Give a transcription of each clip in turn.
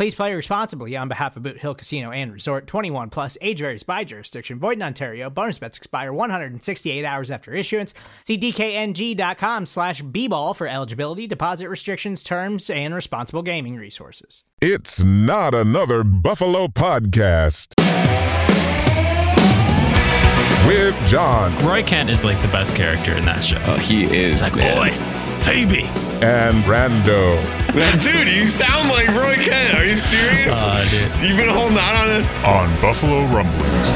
Please play responsibly on behalf of Boot Hill Casino and Resort 21 plus age varies by jurisdiction. Void in Ontario. Bonus bets expire 168 hours after issuance. See DKNG.com slash B-ball for eligibility, deposit restrictions, terms, and responsible gaming resources. It's not another Buffalo podcast. With John Roy Kent is like the best character in that show. Oh, he is. like, boy, Phoebe. And Brando Dude, you sound like Roy Kent. Are you serious? Uh, dude. You've been holding out on this? on Buffalo Rumblings.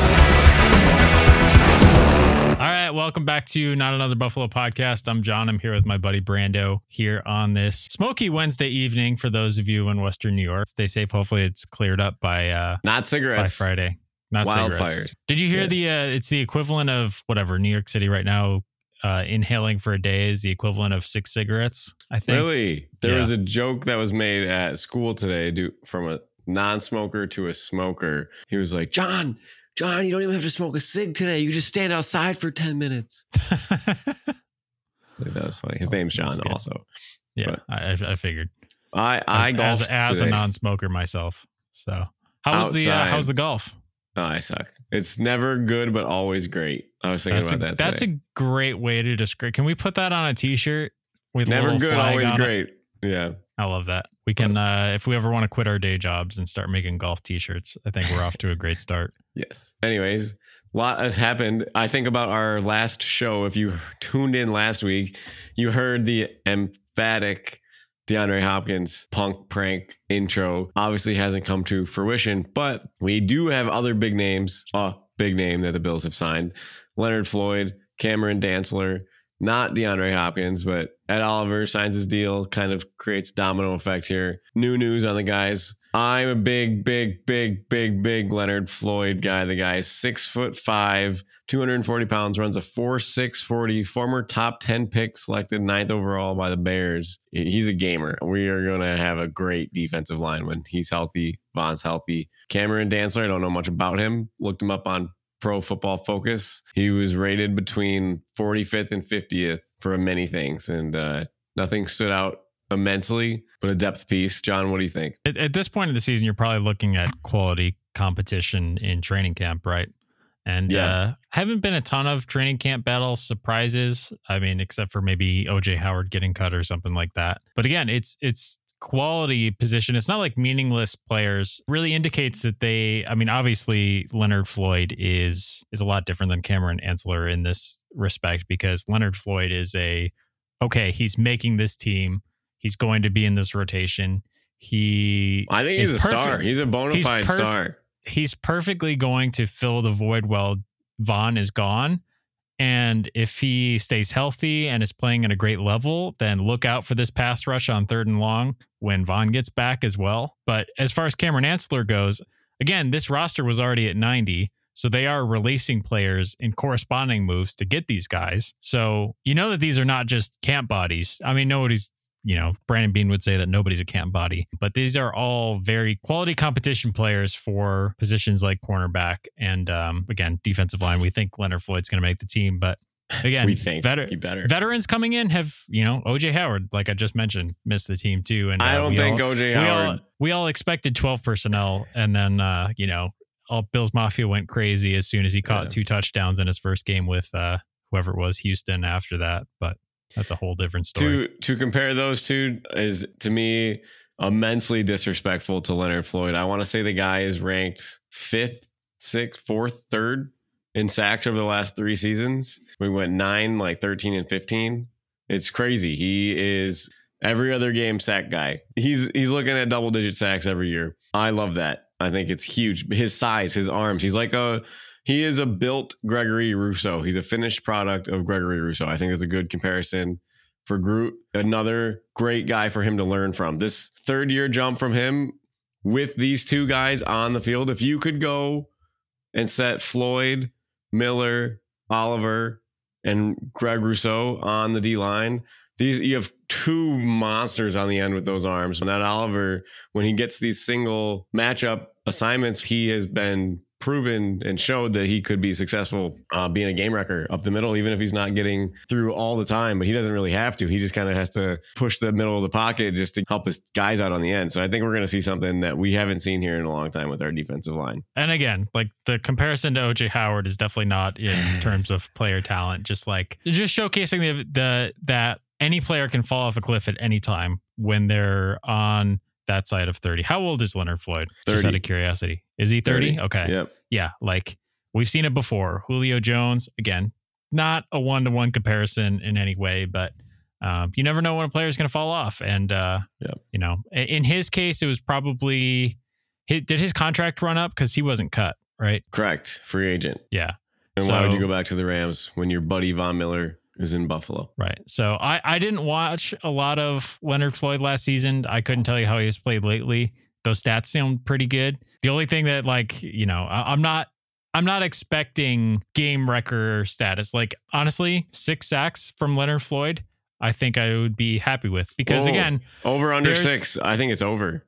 All right, welcome back to Not Another Buffalo podcast. I'm John. I'm here with my buddy Brando here on this smoky Wednesday evening for those of you in Western New York. Stay safe. Hopefully it's cleared up by uh Not cigarettes by. Friday. Not Wildfires. cigarettes. Did you hear Yes. the uh it's the equivalent of whatever New York City right now uh inhaling for a day is the equivalent of six cigarettes, I think. Really? There Yeah. was a joke that was made at school today do, from a non-smoker to a smoker. He was like, John, John, you don't even have to smoke a cig today. You just stand outside for 10 minutes. That was funny. His name's John also. yeah, I, I figured. I, I as, golfed as, as a non-smoker myself. So how was the uh, Outside. how's the golf? Oh, I suck. It's never good, but always great. I was thinking That's a, about that. that's today. a great way to describe. Can we put that on a T-shirt with a never good, always on it? great. Yeah. I love that. We can, uh, if we ever want to quit our day jobs and start making golf T-shirts, I think we're off to a great start. Yes. Anyways, a lot has happened. I think about our last show. If you tuned in last week, you heard the emphatic DeAndre Hopkins punk prank intro. Obviously hasn't come to fruition, but we do have other big names. A big name that the Bills have signed. Leonard Floyd, Cameron Dantzler, not DeAndre Hopkins, but Ed Oliver signs his deal, kind of creates domino effect here. New news on the guys. I'm a big, big, big, big, big Leonard Floyd guy. The guy is six foot five, 240 pounds, runs a four six forty, former top 10 pick, selected ninth overall by the Bears. He's a gamer. We are going to have a great defensive line when he's healthy, Von's healthy. Cameron Dantzler, I don't know much about him. Looked him up on Pro Football Focus. He was rated between 45th and 50th for many things, and uh, nothing stood out immensely, but a depth piece. John, what do you think? At, at this point of the season, you're probably looking at quality competition in training camp, right? And Yeah. uh, haven't been a ton of training camp battle surprises. I mean, except for maybe OJ Howard getting cut or something like that. But again, it's it's quality position. It's not like meaningless players. Really indicates that they. I mean, obviously Leonard Floyd is is a lot different than Cameron Dantzler in this respect because Leonard Floyd is a okay. He's making this team. He's going to be in this rotation. He I think he's a star. He's a bona He's fide perf- star. he's perfectly going to fill the void while Von is gone. And if he stays healthy and is playing at a great level, then look out for this pass rush on third and long when Von gets back as well. But as far as Cameron Dantzler goes, again, this roster was already at 90. So they are releasing players in corresponding moves to get these guys. So you know that these are not just camp bodies. I mean, nobody's, you know, Brandon Beane would say that nobody's a camp body, but these are all very quality competition players for positions like cornerback and um, again, defensive line. We think Leonard Floyd's going to make the team, but again, we think veter- veterans coming in have, you know, OJ Howard, like I just mentioned, missed the team too. And I uh, don't think all- OJ we Howard. all we all expected 12 personnel and then uh you know all Bills Mafia went crazy as soon as he caught Yeah. two touchdowns in his first game with uh whoever it was Houston after that but that's a whole different story. to to compare those two is to me immensely disrespectful to Leonard Floyd. I want to say the guy is ranked fifth, sixth, fourth, third in sacks over the last three seasons. We went nine, like 13 and 15. It's crazy. He is every other game sack guy. He's he's looking at double digit sacks every year. I love that. I think it's huge. His size, his arms. He's like a he is a built Gregory Rousseau. He's a finished product of Gregory Rousseau. I think it's a good comparison for Groot. Another great guy for him to learn from. This third year jump from him with these two guys on the field. If you could go and set Floyd, Miller, Oliver, and Greg Rousseau on the D line, these you have two monsters on the end with those arms. And that Oliver, when he gets these single matchup assignments, he has been proven and showed that he could be successful uh, being a game wrecker up the middle, even if he's not getting through all the time. But he doesn't really have to. He just kind of has to push the middle of the pocket just to help his guys out on the end. So I think we're going to see something that we haven't seen here in a long time with our defensive line. And again, like the comparison to OJ Howard is definitely not in terms of player talent. Just like just showcasing the the that any player can fall off a cliff at any time when they're on that side of 30. How old is Leonard Floyd? 30. Just out of curiosity. Is he 30? 30. Okay. Yep. Yeah. Like we've seen it before. Julio Jones, again, not a one to one comparison in any way, but um, you never know when a player is going to fall off. And, uh, Yep. you know, in his case, it was probably, did his contract run up? Because he wasn't cut, right? Correct. Free agent. Yeah. And why would you go back to the Rams when your buddy Von Miller is in Buffalo? Right. So I, I didn't watch a lot of Leonard Floyd last season. I couldn't tell you how he has played lately. Those stats sound pretty good. The only thing that like, you know, I, I'm not I'm not expecting game wrecker status. Like honestly, six sacks from Leonard Floyd, I think I would be happy with. Because Whoa. again, Over under six. I think it's over.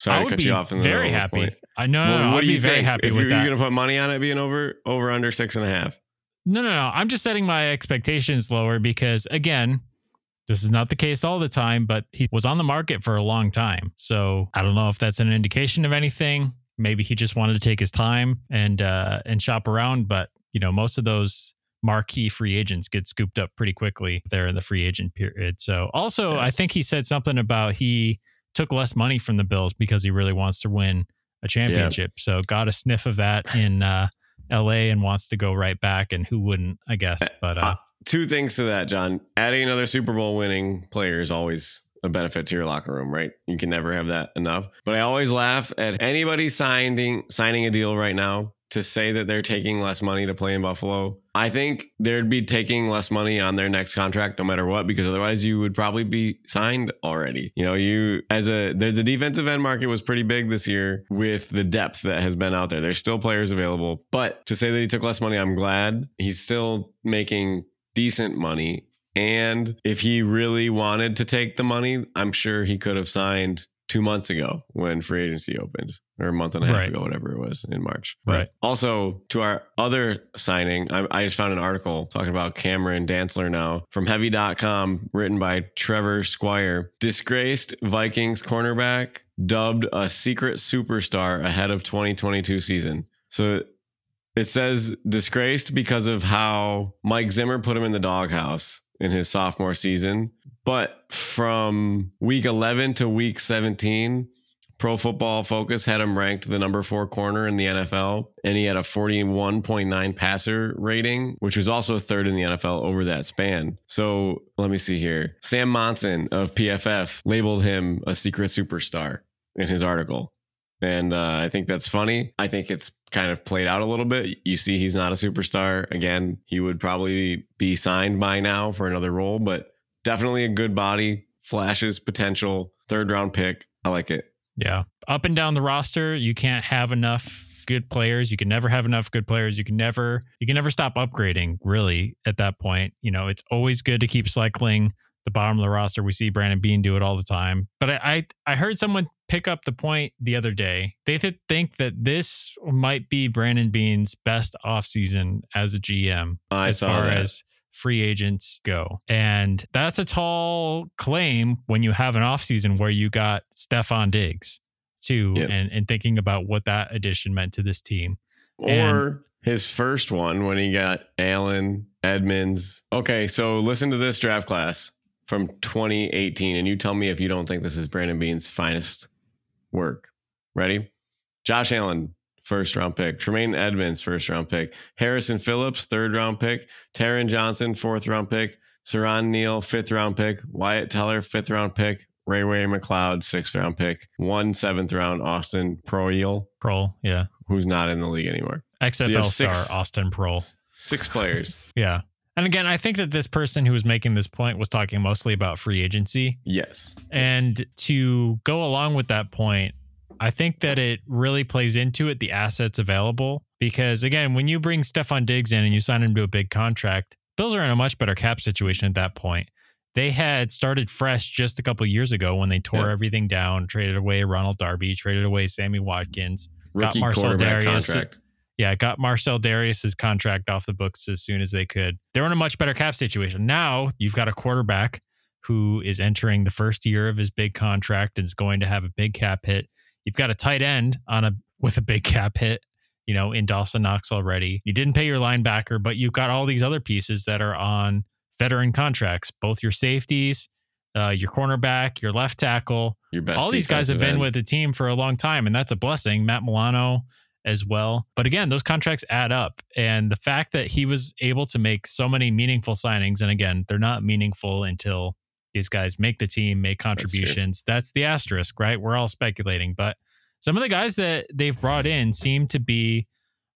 Sorry I to cut be you off in the very happy. point. I know. no, Well, no, what I'd be very think? happy if with you're, that. you gonna put money on it being over over under six and a half. No, no, no. I'm just setting my expectations lower because, again, this is not the case all the time, but he was on the market for a long time. So I don't know if that's an indication of anything. Maybe he just wanted to take his time and uh, and shop around. But you know, most of those marquee free agents get scooped up pretty quickly there in the free agent period. So also, I think he said something about he took less money from the Bills because he really wants to win a championship. So got a sniff of that in uh, LA and wants to go right back. And who wouldn't, I guess. But uh, Uh, Two things to that, John. Adding another Super Bowl winning player is always a benefit to your locker room, right? You can never have that enough. But I always laugh at anybody signing signing a deal right now to say that they're taking less money to play in Buffalo. I think they'd be taking less money on their next contract no matter what because otherwise you would probably be signed already. You know, you as a there's the defensive end market was pretty big this year with the depth that has been out there. There's still players available, but to say that he took less money, I'm glad. He's still making decent money. And if he really wanted to take the money, I'm sure he could have signed two months ago when free agency opened, or a month and a half Right. ago, whatever it was in March. But Right. Also, to our other signing, I, I just found an article talking about Cameron Dantzler now from Heavy.com, written by Trevor Squire. Disgraced Vikings cornerback dubbed a secret superstar ahead of 2022 season. So it says disgraced because of how Mike Zimmer put him in the doghouse in his sophomore season. But from week 11 to week 17, Pro Football Focus had him ranked the number four corner in the NFL, and he had a 41.9 passer rating, which was also third in the NFL over that span. So let me see here. Sam Monson of PFF labeled him a secret superstar in his article. And uh, I think that's funny. I think it's kind of played out a little bit. You see, he's not a superstar. Again, he would probably be signed by now for another role, but definitely a good body, flashes, potential, third round pick. I like it. yeah, up and down the roster, you can't have enough good players. You can never have enough good players. You can never you can never stop upgrading. Really, at that point, you know it's always good to keep cycling the bottom of the roster. We see Brandon Beane do it all the time. But I I, I heard someone pick up the point the other day. They th- think that this might be Brandon Beane's best offseason as a GM I as far that. as free agents go. And that's a tall claim when you have an offseason where you got Stefon Diggs too Yep. and, and thinking about what that addition meant to this team. or And- his first one when he got Allen, Edmunds. Okay, so listen to this draft class from 2018, and you tell me if you don't think this is Brandon Beane's finest work. Ready? Josh Allen, first round pick. Tremaine Edmunds, first round pick. Harrison Phillips, third round pick. Taron Johnson, fourth round pick. Siran Neal, fifth round pick. Wyatt Teller, fifth round pick. Ray Ray McCloud, sixth round pick. One seventh round Austin Proehl, Prohl, yeah. who's not in the league anymore. XFL have star six- Austin Proehl. Six players. Yeah. And again, I think that this person who was making this point was talking mostly about free agency. yes. And to go along with that point, I think that it really plays into it the assets available because again, when you bring Stefon Diggs in and you sign him to a big contract, Bills are in a much better cap situation at that point. They had started fresh just a couple years ago when they tore Yeah. everything down, traded away Ronald Darby, traded away Sammy Watkins. Rookie Marcell Dareus. contract. Yeah, got Marcell Dareus's contract off the books as soon as they could. They're in a much better cap situation. Now you've got a quarterback who is entering the first year of his big contract and is going to have a big cap hit. You've got a tight end on a with a big cap hit, you know, in Dawson Knox already. You didn't pay your linebacker, but you've got all these other pieces that are on veteran contracts, both your safeties, uh, your cornerback, your left tackle, Your best. all these guys have been end. with the team for a long time, and that's a blessing. Matt Milano as well. But again, those contracts add up. And the fact that he was able to make so many meaningful signings, and again, they're not meaningful until these guys make the team, make contributions. That's, the asterisk, right? We're all speculating. But some of the guys that they've brought in seem to be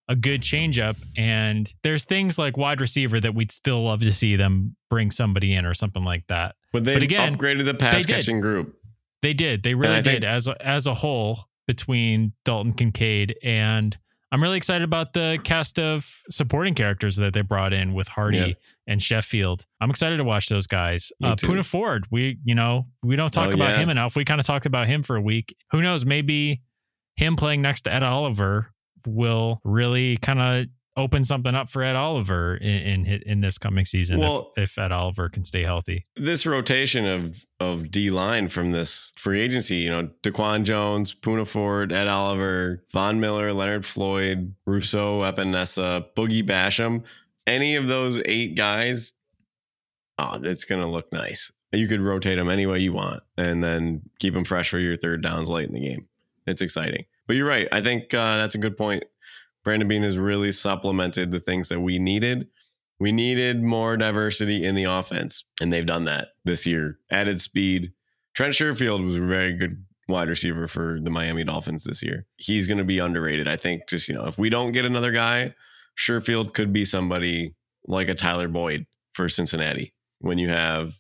a good changeup. And there's things like wide receiver that we'd still love to see them bring somebody in or something like that. But they But again, upgraded the pass catching group. They did. They really think- did as a, as a whole between Dalton Kincaid and I'm really excited about the cast of supporting characters that they brought in with Harty Yeah. and Sheffield. I'm excited to watch those guys. Uh. Poona Ford, we you know we don't talk Oh, about yeah. him enough. We kind of talked about him for a week. Who knows? Maybe him playing next to Ed Oliver will really kind of open something up for Ed Oliver in in, in this coming season Well- if, if Ed Oliver can stay healthy. This rotation of of D line from this free agency, you know, Daquan Jones, Poona Ford, Ed Oliver, Von Miller, Leonard Floyd, Rousseau, Epenesa, Boogie Basham, any of those eight guys, oh, it's gonna look nice. You could rotate them any way you want, and then keep them fresh for your third downs late in the game. It's exciting. But you're right. I think uh, that's a good point. Brandon Beane has really supplemented the things that we needed. We needed more diversity in the offense, and they've done that this year. Added speed. Trent Sherfield was a very good wide receiver for the Miami Dolphins this year. He's going to be underrated. I think just, you know, if we don't get another guy, Sherfield could be somebody like a Tyler Boyd for Cincinnati. When you have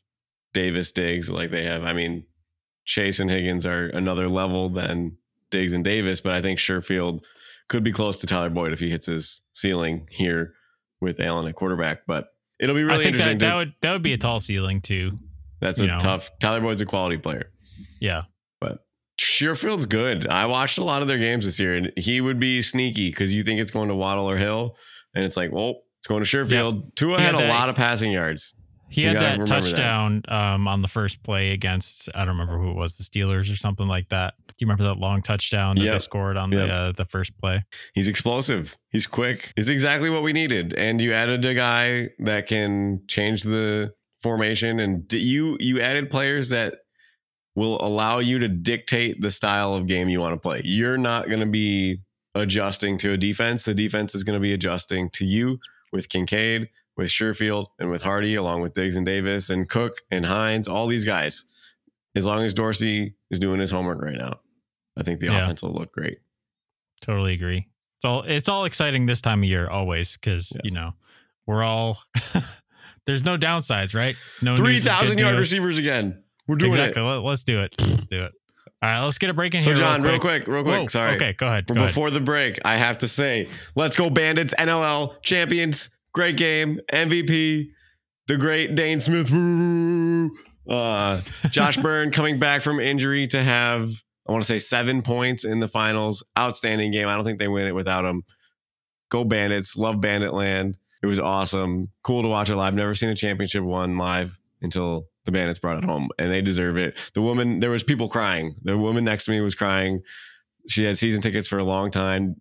Davis Diggs like they have, I mean, Chase and Higgins are another level than Diggs and Davis, but I think Sherfield could be close to Tyler Boyd if he hits his ceiling here with Allen at quarterback. But it'll be really I think interesting. that that would that would be a tall ceiling too. that's a know. tough. Tyler Boyd's a quality player, Yeah. but Sherfield's good. I watched a lot of their games this year, and he would be sneaky because you think it's going to Waddle or Hill, and it's like, well, it's going to Sherfield. Tua He had had a that- lot of passing yards. He You had that remember that. touchdown um, on the first play against I don't remember who it was, the Steelers or something like that. Do you remember that long touchdown that they scored on Yep. the uh, the first play? He's explosive. He's quick. He's exactly what we needed. And you added a guy that can change the formation, and you you added players that will allow you to dictate the style of game you want to play. You're not going to be adjusting to a defense. The defense is going to be adjusting to you with Kincaid, with Sherfield, and with Harty, along with Diggs and Davis and Cook and Hines, all these guys. As long as Dorsey is doing his homework right now, I think the Yeah. offense will look great. Totally agree. It's all it's all exciting this time of year always because Yeah. you know we're all there's no downsides, right? No Three thousand yard receivers again. We're doing it. exactly. Let, us do it. Let's do it. All right, let's get a break in. So, here. John, real quick, real quick. Whoa, sorry. Okay, go ahead. Go ahead. before the break, I have to say, let's go Bandits, NLL champions, great game, MVP, the great Dhane Smith. Uh, Josh Byrne coming back from injury to have, I want to say seven points in the finals. Outstanding game. I don't think they win it without him. Go Bandits. Love Bandit Land. It was awesome. Cool to watch it live. Never seen a championship one live until the Bandits brought it home, and they deserve it. The woman, there was people crying. The woman next to me was crying. She had season tickets for a long time.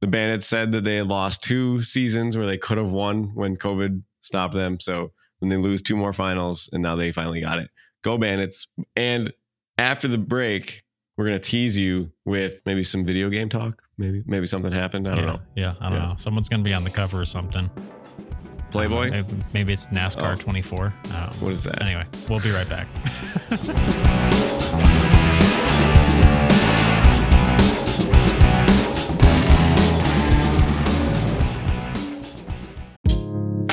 The Bandits said that they had lost two seasons where they could have won when COVID stopped them. So then they lose two more finals, and now they finally got it. Go Bandits! And after the break, we're gonna tease you with maybe some video game talk Maybe maybe something happened. I don't yeah, know. Yeah, I don't Yeah. know. Someone's gonna be on the cover or something. Playboy. Uh, maybe, maybe it's NASCAR Oh. 24. I. What is that? Anyway, we'll be right back.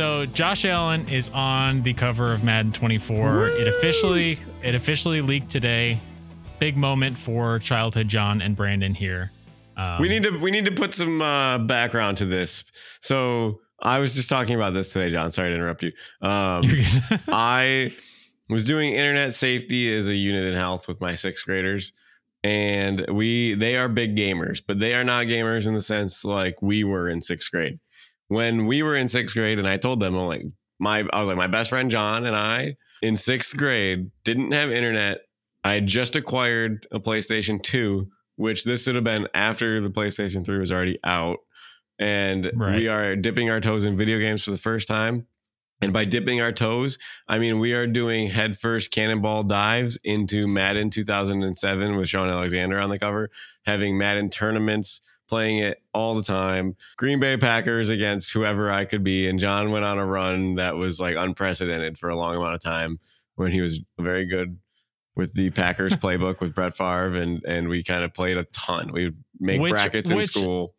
So Josh Allen is on the cover of Madden 24. It officially it officially leaked today. Big moment for childhood John and Brandon here. Um, we need to we need to put some uh, background to this. So I was just talking about this today, John. Sorry to interrupt you. Um. I was doing internet safety as a unit in health with my sixth graders, and we they are big gamers, but they are not gamers in the sense like we were in sixth grade. When we were in sixth grade, and I told them, I'm like my I was like my best friend John and I in sixth grade didn't have internet. I just acquired a PlayStation 2, which this should have been after the PlayStation 3 was already out. And Right. we are dipping our toes in video games for the first time. And by dipping our toes, I mean we are doing headfirst cannonball dives into Madden 2007 with Shaun Alexander on the cover, having Madden tournaments, playing it all the time. Green Bay Packers against whoever I could be. And John went on a run that was like unprecedented for a long amount of time when he was very good with the Packers playbook with Brett Favre. And, and we kind of played a ton. We would make Which- brackets in which- school.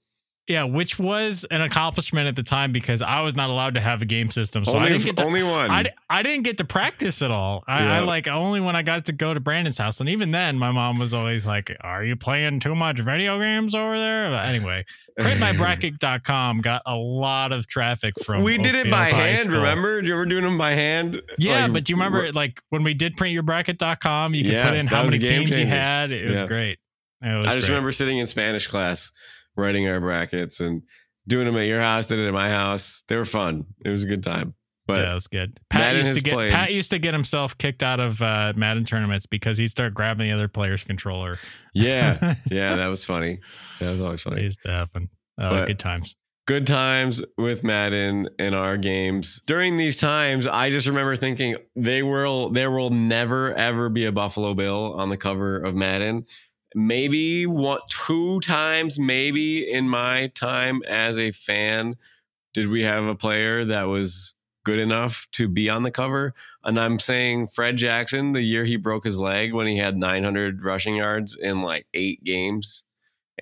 Yeah, which was an accomplishment at the time because I was not allowed to have a game system, so I didn't get to only one. I, I didn't get to practice at all. I, I like only when I got to go to Brandon's house, and even then, my mom was always like, "Are you playing too much video games over there?" But anyway, printmybracket.com got a lot of traffic from. we did it by hand. School. Remember? Do you ever doing them by hand? Yeah, Like, but do you remember like when we did printyourbracket.com, you could Yeah, put in how many teams you had. It was Yeah. great. Was I just great. remember sitting in Spanish class, writing our brackets and doing them at your house. Did it at my house. They were fun. It was a good time. But yeah, it was good. Pat Madden used to get played- Pat used to get himself kicked out of uh, Madden tournaments because he'd start grabbing the other player's controller. yeah, yeah, that was funny. That was always It funny. used to happen. Oh, good times. Good times with Madden in our games. During these times, I just remember thinking they will there will never ever be a Buffalo Bill on the cover of Madden. Maybe one two times, maybe in my time as a fan, did we have a player that was good enough to be on the cover? And I'm saying Fred Jackson, the year he broke his leg when he had 900 rushing yards in like eight games.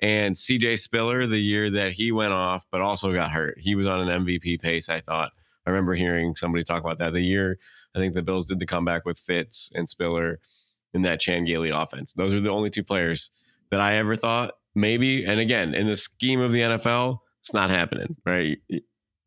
And CJ Spiller, the year that he went off, but also got hurt. He was on an MVP pace, I thought. I remember hearing somebody talk about that. The year I think the Bills did the comeback with Fitz and Spiller in that Chan Gailey offense. Those are the only two players that I ever thought maybe. And again, in the scheme of the NFL, it's not happening, right?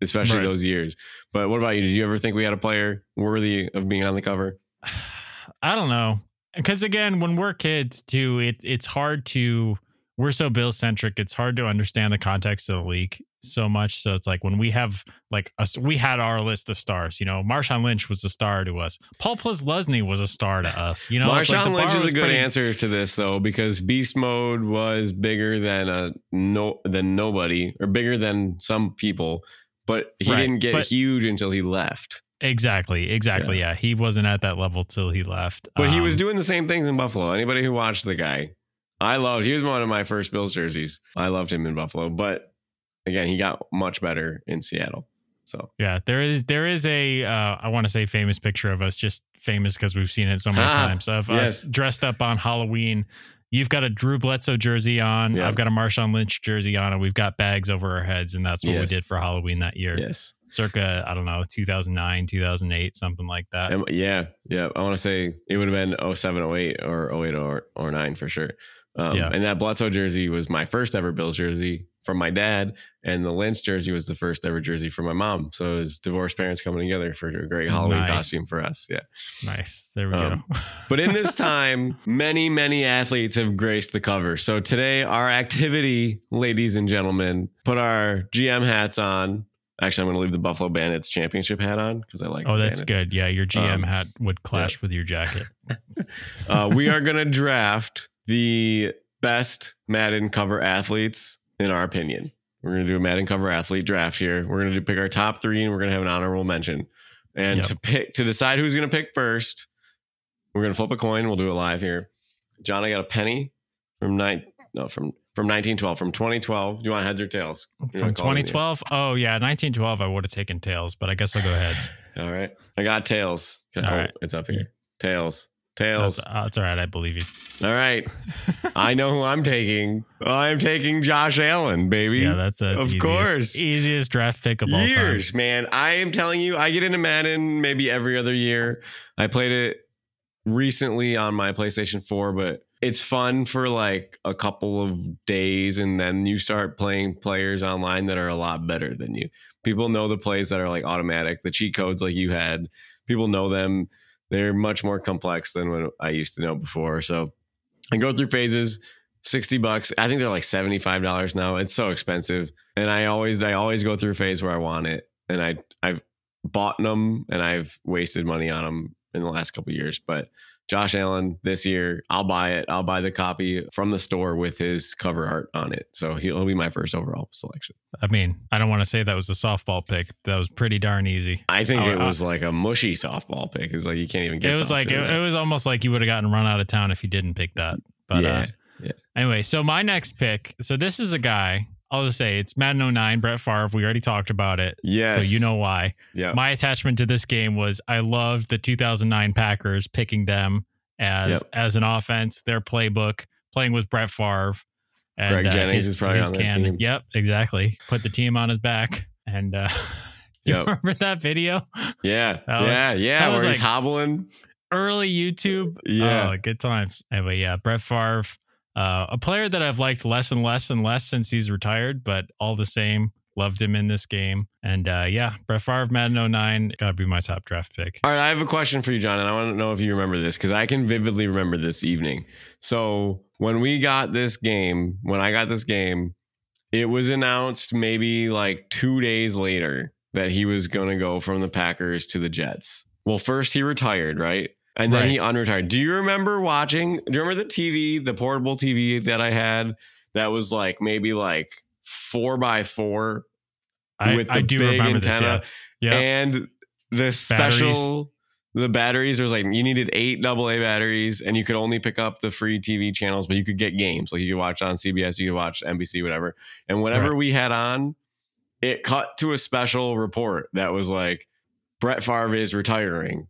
Especially Right. those years. But what about you? Did you ever think we had a player worthy of being on the cover? I don't know. Because again, when we're kids too, it it's hard to we're so Bill centric. It's hard to understand the context of the league so much. So it's like when we have like us, we had our list of stars. You know, Marshawn Lynch was a star to us. Paul Posluszny was a star to us. You know, like Marshawn the Lynch is a good pretty- answer to this though, because Beast Mode was bigger than a no than nobody, or bigger than some people, but he Right, didn't get but- huge until he left. Exactly, exactly. Yeah. he wasn't at that level till he left. But he was Um, doing the same things in Buffalo. Anybody who watched the guy, I loved. He was one of my first Bills jerseys. I loved him in Buffalo, but again, he got much better in Seattle. So Yeah, there is there is a uh, I want to say famous picture of us, just famous because we've seen it so many Ah, times of yes. us dressed up on Halloween. You've got a Drew Bledsoe jersey on. Yeah. I've got a Marshawn Lynch jersey on, and we've got bags over our heads, and that's what Yes. we did for Halloween that year, yes, circa I don't know 2009, 2008, something like that. Um, yeah, yeah. I want to say it would have been 07, 08 or 08 or, or 09 for sure. Um, Yeah. And that Bledsoe jersey was my first ever Bills jersey from my dad, and the Lynch jersey was the first ever jersey for my mom. So it was divorced parents coming together for a great Halloween Nice. costume for us. Yeah. Nice. There we Um, go. But in this time, many, many athletes have graced the cover. So today, our activity, ladies and gentlemen, put our GM hats on. Actually, I'm going to leave the Buffalo Bandits championship hat on because I like. oh, that's Bandits. good. Yeah, your GM Um, hat would clash with your jacket. Uh, we are going to draft the best Madden cover athletes in our opinion. We're going to do a Madden cover athlete draft here. We're going to pick our top three, and we're going to have an honorable mention. And Yep. to pick to decide who's going to pick first, we're going to flip a coin. We'll do it live here. John, I got a penny from nine. No, from from 1912, from 2012. Do you want heads or tails? You From wanna call it in? 2012? Oh, yeah. 1912, I would have taken tails, but I guess I'll go heads. All right, I got tails. All oh, right. it's up here. Tails, tails. That's, uh, that's all right. I believe you. All right. I know who I'm taking. I'm taking Josh Allen, baby. Yeah, that's, that's Of easiest, course. easiest draft pick of all time. Years, man. I am telling you, I get into Madden maybe every other year. I played it recently on my PlayStation 4, but it's fun for like a couple of days and then you start playing players online that are a lot better than you. People know the plays that are like automatic, the cheat codes like you had. People know them. They're much more complex than what I used to know before. So I go through phases. 60 bucks. I think they're like $75 now. It's so expensive. And I always I always go through a phase where I want it. And I I've bought them and I've wasted money on them in the last couple years. But Josh Allen this year, I'll buy it. I'll buy the copy from the store with his cover art on it. So he'll be my first overall selection. I mean, I don't want to say that was a softball pick. That was pretty darn easy. I think Oh, it uh, was like a mushy softball pick. It's like you can't even get It was like, it, it was almost like you would have gotten run out of town if you didn't pick that. But yeah. uh, Anyway, so my next pick. So this is a guy. I'll just say it's Madden 09, Brett Favre. We already talked about it. yes. So you know why. Yeah. My attachment to this game was I loved the 2009 Packers picking them as Yep. as an offense, their playbook, playing with Brett Favre. And, Greg Jennings is probably on that team. Yep, exactly. Put the team on his back. And uh, do you remember that video? yeah. That was- yeah. Yeah. Where was he's hobbling. Early YouTube. Yeah. Oh, good times. Anyway, yeah, Brett Favre, uh, a player that I've liked less and less and less since he's retired, but all the same, loved him in this game. And uh, yeah, Brett Favre, Madden 09, got to be my top draft pick. All right, I have a question for you, John, and I want to know if you remember this because I can vividly remember this evening. So when we got this game, when I got this game, it was announced maybe like two days later that he was going to go from the Packers to the Jets. Well, first he retired, right? And then Right. he unretired. Do you remember watching? Do you remember the TV, the portable TV that I had that was like maybe like four by four I, with the I do big remember this. antenna? Yeah. yeah. and the special the batteries there was like you needed eight double a batteries and you could only pick up the free tv channels but you could get games like you could watch on cbs you could watch nbc whatever and whatever Right. we had on it cut to a special report that was like brett Favre is retiring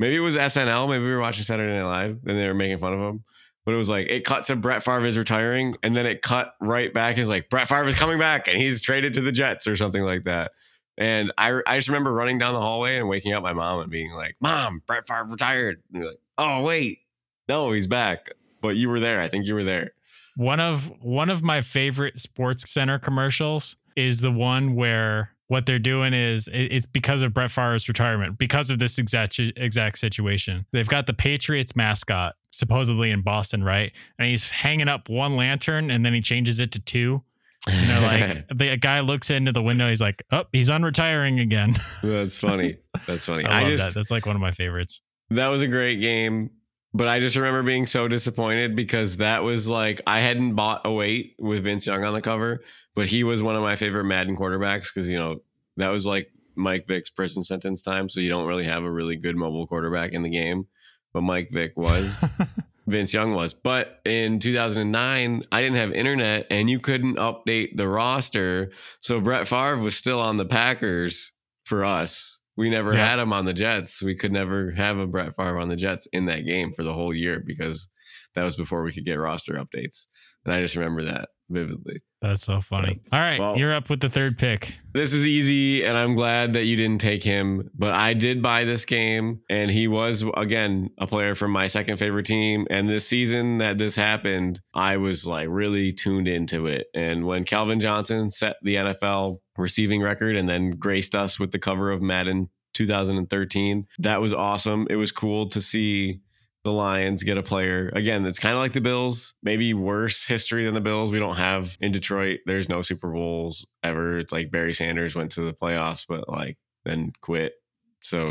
maybe it was snl maybe we were watching saturday night live and they were making fun of him but it was like it cut to Brett Favre is retiring, and then it cut right back. Is like Brett Favre is coming back, and he's traded to the Jets or something like that. And I, I just remember running down the hallway and waking up my mom and being like, "Mom, Brett Favre retired." And you're like, "Oh wait, no, he's back." But you were there. I think you were there. One of one of my favorite Sports Center commercials is the one where what they're doing is it's because of Brett Favre's retirement, because of this exact exact situation. They've got the Patriots mascot supposedly in Boston, right? And he's hanging up one lantern and then he changes it to two. And they're like, the guy looks into the window. He's like, "Oh, he's unretiring again." That's funny. That's funny. I, I, love just that. That's like one of my favorites. that was a great game. But I just remember being so disappointed because that was like I hadn't bought a weight with Vince Young on the cover, but he was one of my favorite Madden quarterbacks because you know that was like Mike Vick's prison sentence time, so you don't really have a really good mobile quarterback in the game. But Mike Vick was, Vince Young was. But in 2009, I didn't have internet and you couldn't update the roster, so Brett Favre was still on the Packers for us. We never Yeah. had him on the Jets. We could never have a Brett Favre on the Jets in that game for the whole year because that was before we could get roster updates. And I just remember that vividly. That's so funny. All right, Well- you're up with the third pick. This is easy, and I'm glad that you didn't take him. But I did buy this game, and he was again a player from my second favorite team. And this season that this happened, I was like really tuned into it. And when Calvin Johnson set the NFL receiving record and then graced us with the cover of Madden 2013, that was awesome. It was cool to see the Lions get a player. Again, it's kind of like the Bills, maybe worse history than the Bills. We don't have in Detroit, there's no Super Bowls ever. It's like Barry Sanders went to the playoffs, but like then quit. So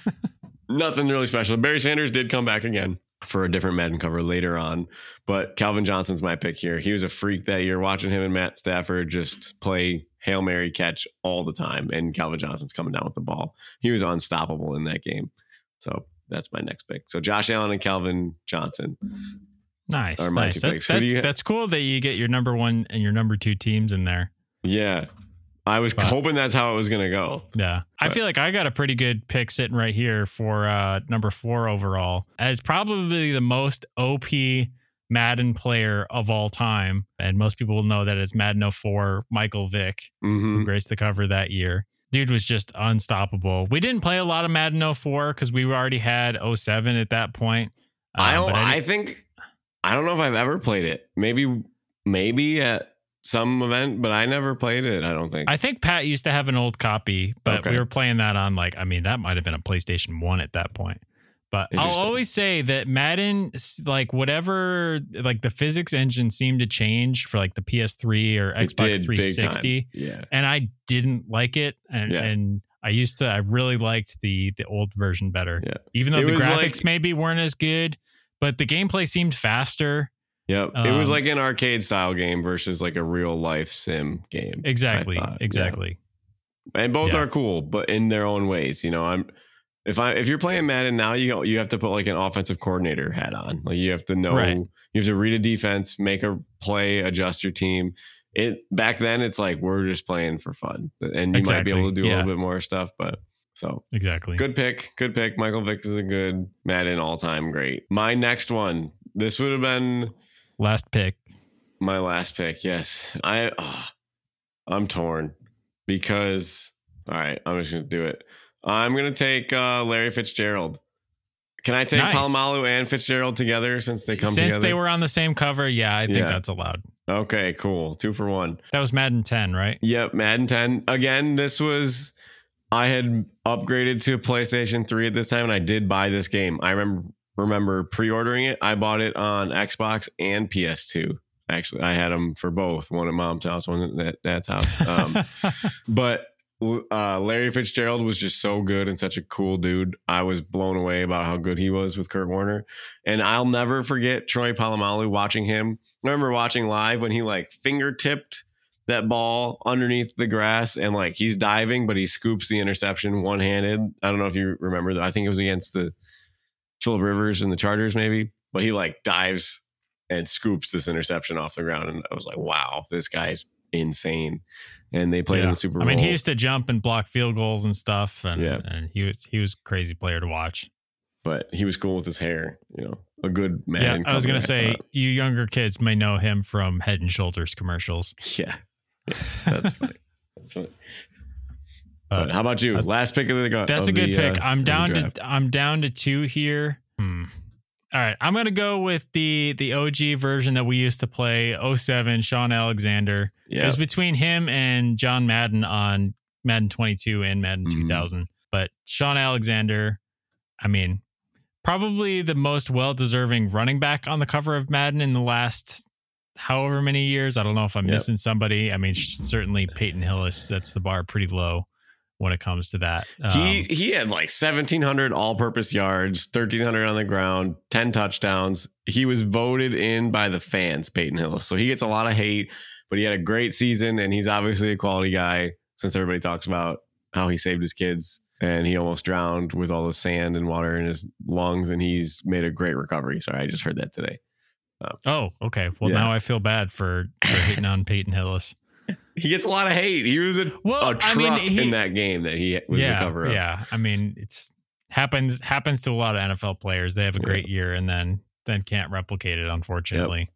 nothing really special. Barry Sanders did come back again for a different Madden cover later on, but Calvin Johnson's my pick here. He was a freak that year. Watching him and Matt Stafford just play Hail Mary catch all the time, and Calvin Johnson's coming down with the ball. He was unstoppable in that game. So that's my next pick. So Josh Allen and Calvin Johnson. Nice, nice. That-. That's that's cool that you get your number one and your number two teams in there. Yeah. I was But- hoping that's how it was going to go. Yeah. I feel like I got a pretty good pick sitting right here for uh, number four overall as probably the most OP Madden player of all time. And most people will know that it's Madden 04, Michael Vick, hmm who graced the cover that year. Dude was just unstoppable. We didn't play a lot of Madden 04 because we already had 07 at that point. I Um, don't. but I, think I don't know if I've ever played it. Maybe maybe at some event, but I never played it. I don't think. I think Pat used to have an old copy, but Okay. we were playing that on like I mean that might have been a PlayStation 1 at that point. But I'll always say that Madden like whatever like the physics engine seemed to change for like the PS3 or It Xbox did big 360 time. Yeah. and I didn't like it and Yeah. and I used to I really liked the the old version better. Yeah. Even though It the graphics like- maybe weren't as good, but the gameplay seemed faster. Yep. it was Um, like an arcade style game versus like a real life sim game. I Exactly. Yeah. exactly. And both are cool, but in their own ways. You know, I'm if I if you're playing Madden now, you you have to put like an offensive coordinator hat on. Like you have to know Right. you have to read a defense, make a play, adjust your team. It back then it's like we're just playing for fun. And you might be able to do Exactly, a little bit more stuff, but so Exactly. good pick. Good pick. Michael Vick is a good Madden all time great. My next one. This would have been Last pick. my last pick. Yes. I ah, I'm torn because all right, I'm just gonna do it. I'm gonna take uh, Larry Fitzgerald. Can I take Nice. Polamalu and Fitzgerald together since they come Since together? they were on the same cover, yeah, I think Yeah. that's allowed. okay, cool. Two for one. That was Madden 10, right? Yep, Madden 10. Again, this was I had upgraded to PlayStation 3 at this time, and I did buy this game. I remember remember pre-ordering it. I bought it on Xbox and PS2. Actually, I had them for both. One at mom's house, one at dad's house. Um, but uh, Larry Fitzgerald was just so good and such a cool dude. I was blown away about how good he was with Kurt Warner, and I'll never forget Troy Polamalu watching him. I remember watching live when he like fingertipped that ball underneath the grass and like he's diving, but he scoops the interception one handed. I don't know if you remember that. I think it was against the Philip Rivers and the Chargers, maybe, but he like dives and scoops this interception off the ground, and I was like, wow, this guy's insane. And they played in the Super Bowl. I mean, he used to jump and block field goals and stuff, and Yeah. and he was he was a crazy player to watch. but he was cool with his hair. You know, a good man. yeah, I was gonna say you younger kids may know him from Head and Shoulders commercials. yeah, yeah, that's funny. That's funny. But But how about you? uh, Last pick of the go. That's a good the, pick. uh, I'm down to. I'm down to two here. Hmm. All right, I'm gonna go with the the OG version that we used to play 07 Shaun Alexander. It was between him and John Madden on Madden 22 and Madden Mhm. 2000. But Shaun Alexander, I mean, probably the most well deserving running back on the cover of Madden in the last however many years. I don't know if I'm Yep. missing somebody. I mean, certainly Peyton Hillis sets the bar pretty low when it comes to that. he Um, he had like 1700 all-purpose yards, 1300 on the ground, 10 touchdowns. He was voted in by the fans, Peyton Hillis. So he gets a lot of hate, but he had a great season, and he's obviously a quality guy. Since everybody talks about how he saved his kids and he almost drowned with all the sand and water in his lungs, and he's made a great recovery. Sorry, I just heard that today. Um, oh, okay. Well, Yeah. now I feel bad for, for hitting on Peyton Hillis. He gets a lot of hate. He was a, Well, a truck I mean, he- in that game that he was yeah, the cover of. yeah. I mean, it's happens happens to a lot of NFL players. They have a Yeah. great year and then then can't replicate it, unfortunately. But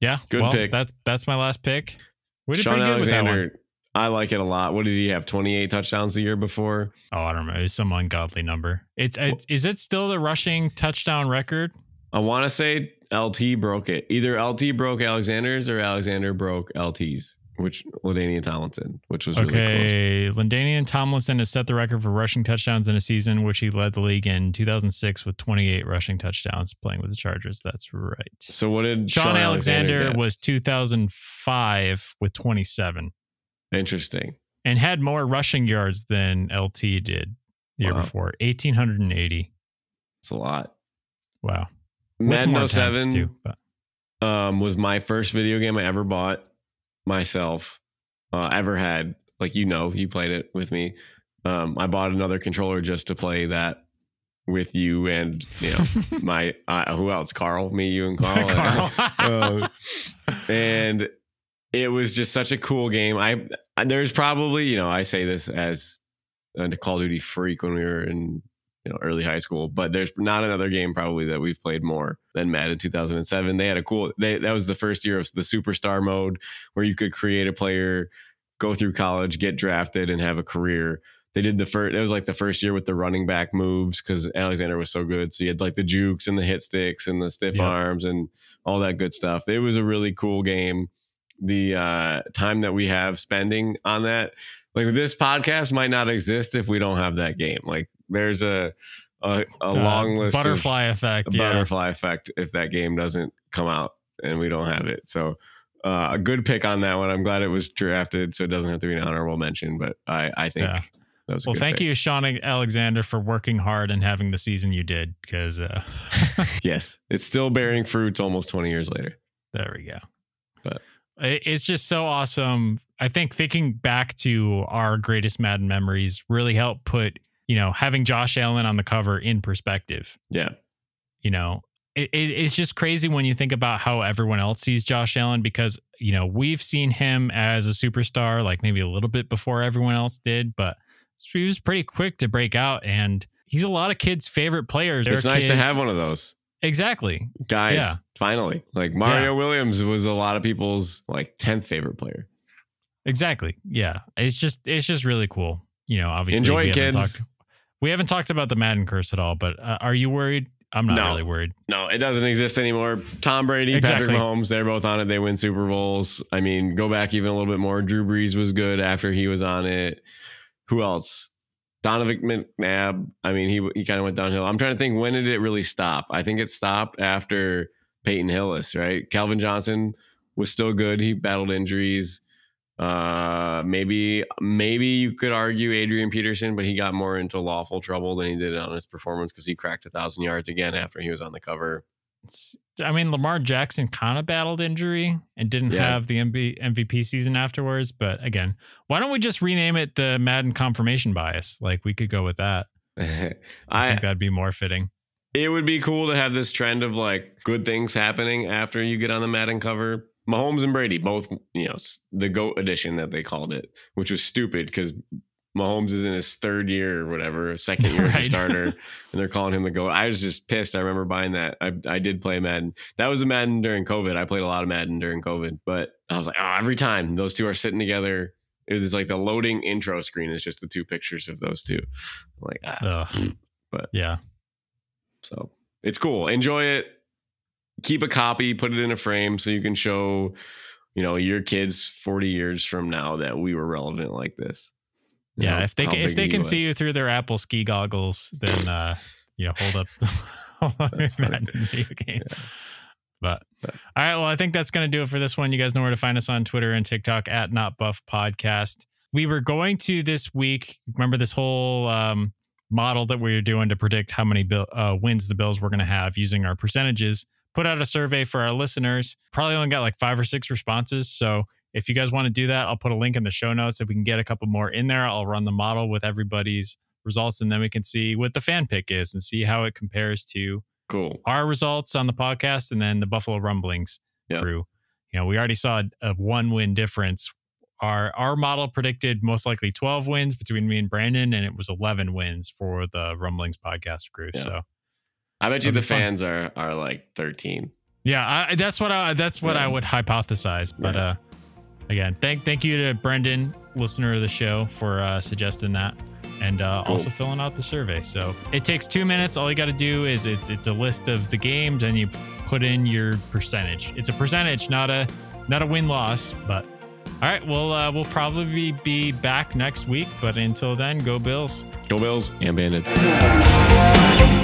yeah, Good well, pick. That's that's my last pick. We did Shaun pretty good with that one. Alexander, I like it a lot. What did he have? 28 touchdowns the year before? Oh, I don't know. It's some ungodly number. It's, it's is it still the rushing touchdown record? I want to say LT broke it. Either LT broke Alexander's or Alexander broke LT's, which LaDainian Tomlinson, which was really close. Okay, LaDainian Tomlinson has set the record for rushing touchdowns in a season, which he led the league in 2006 with 28 rushing touchdowns playing with the Chargers. That's right. So what did Shaun, Alexander, get? was 2005 with 27 interesting? and had more rushing yards than LT did the year Wow. before 1880. It's a lot. Wow. Madden 07 too, but um, was my first video game I ever bought myself, uh, ever had. Like you know, you played it with me. Um, I bought another controller just to play that with you and you know my uh, who else? Carl, me, you, and Carl. Carl. Uh, and it was just such a cool game. I there's probably you know I say this as a Call of Duty freak when we were in you know early high school, but there's not another game probably that we've played more than Madden 2007. They had a cool. They, that was the first year of the superstar mode where you could create a player, go through college, get drafted, and have a career. They did the first. It was like the first year with the running back moves because Alexander was so good. So you had like the jukes and the hit sticks and the stiff Yeah. arms and all that good stuff. It was a really cool game. The uh, time that we have spending on that, like this podcast, might not exist if we don't have that game. Like there's a a, a uh, long list of butterfly effect. a Yeah. butterfly effect if that game doesn't come out and we don't have it. So uh, a good pick on that one. I'm glad it was drafted, so it doesn't have to be an honorable mention. But I I think Yeah. that was a Well, thank pick. you, Shaun Alexander, for working hard and having the season you did. Because uh, Yes, it's still bearing fruits almost 20 years later. there we go. But- it's just so awesome. I think thinking back to our greatest Madden memories really helped put you know having Josh Allen on the cover in perspective. Yeah, you know it, it, it's just crazy when you think about how everyone else sees Josh Allen because you know we've seen him as a superstar like maybe a little bit before everyone else did but he was pretty quick to break out and he's a lot of kids favorite players it's Their nice to have one of those exactly guys. Yeah. Finally, like Mario Williams was a lot of people's like 10th favorite player. exactly yeah it's just it's just really cool you know obviously Enjoy we it, haven't kids. talked, we haven't talked about the Madden curse at all but uh, are you worried I'm not No. really worried No, it doesn't exist anymore. Tom Brady, Exactly. Patrick Mahomes, they're both on it. They win Super Bowls. I mean, go back even a little bit more. Drew Brees was good after he was on it. Who else? Donovan McNabb. I mean, he he kind of went downhill. I'm trying to think when did it really stop? I think it stopped after Peyton Hillis, right? Calvin Johnson was still good. He battled injuries. Uh, maybe maybe you could argue Adrian Peterson, but he got more into lawful trouble than he did on his performance because he cracked a thousand yards again after he was on the cover. It's- I mean, Lamar Jackson kind of battled injury and didn't Yeah. have the MB, MVP season afterwards. But again, why don't we just rename it the Madden confirmation bias? Like we could go with that. I, think that'd be more fitting. It would be cool to have this trend of like good things happening after you get on the Madden cover. Mahomes and Brady both, you know, the GOAT edition that they called it, which was stupid because Mahomes is in his third year or whatever, second year as a starter, and they're calling him the GOAT. I was just pissed. I remember buying that. I, I did play Madden. That was a Madden during COVID. I played a lot of Madden during COVID, but I was like, oh, every time those two are sitting together, it was like the loading intro screen is just the two pictures of those two. I'm like, ah, Ugh. But- yeah, so it's cool. Enjoy it. Keep a copy, put it in a frame so you can show, you know, your kids 40 years from now that we were relevant like this. You yeah. know, if they can, if they he can see you through their Apple ski goggles, then uh, you know, hold up, hold up your That's. Madden video game. Yeah. But But- all right, well, I think that's going to do it for this one. You guys know where to find us on Twitter and TikTok at Not Buff Podcast. We were going to this week. Remember this whole um, model that we were doing to predict how many bill, uh, wins the Bills were going to have using our percentages. Put out a survey for our listeners. Probably only got like five or six responses. So if you guys want to do that, I'll put a link in the show notes. If we can get a couple more in there, I'll run the model with everybody's results, and then we can see what the fan pick is and see how it compares to Cool. our results on the podcast and then the Buffalo Rumblings Yep. crew. You know, we already saw a one win difference. Our our model predicted most likely 12 wins between me and Brandon, and it was 11 wins for the Rumblings podcast crew. Yeah. So I bet you the fun. fans are are like 13. Yeah, I, that's what I that's what I would hypothesize. But Yeah. uh, again, thank thank you to Brendan, listener of the show, for uh, suggesting that and uh, Cool. also filling out the survey. So it takes two minutes. All you got to do is it's it's a list of the games and you put in your percentage. It's a percentage, not a not a win loss. But all right, well uh, we'll probably be back next week. But until then, go Bills. Go Bills and Bandits.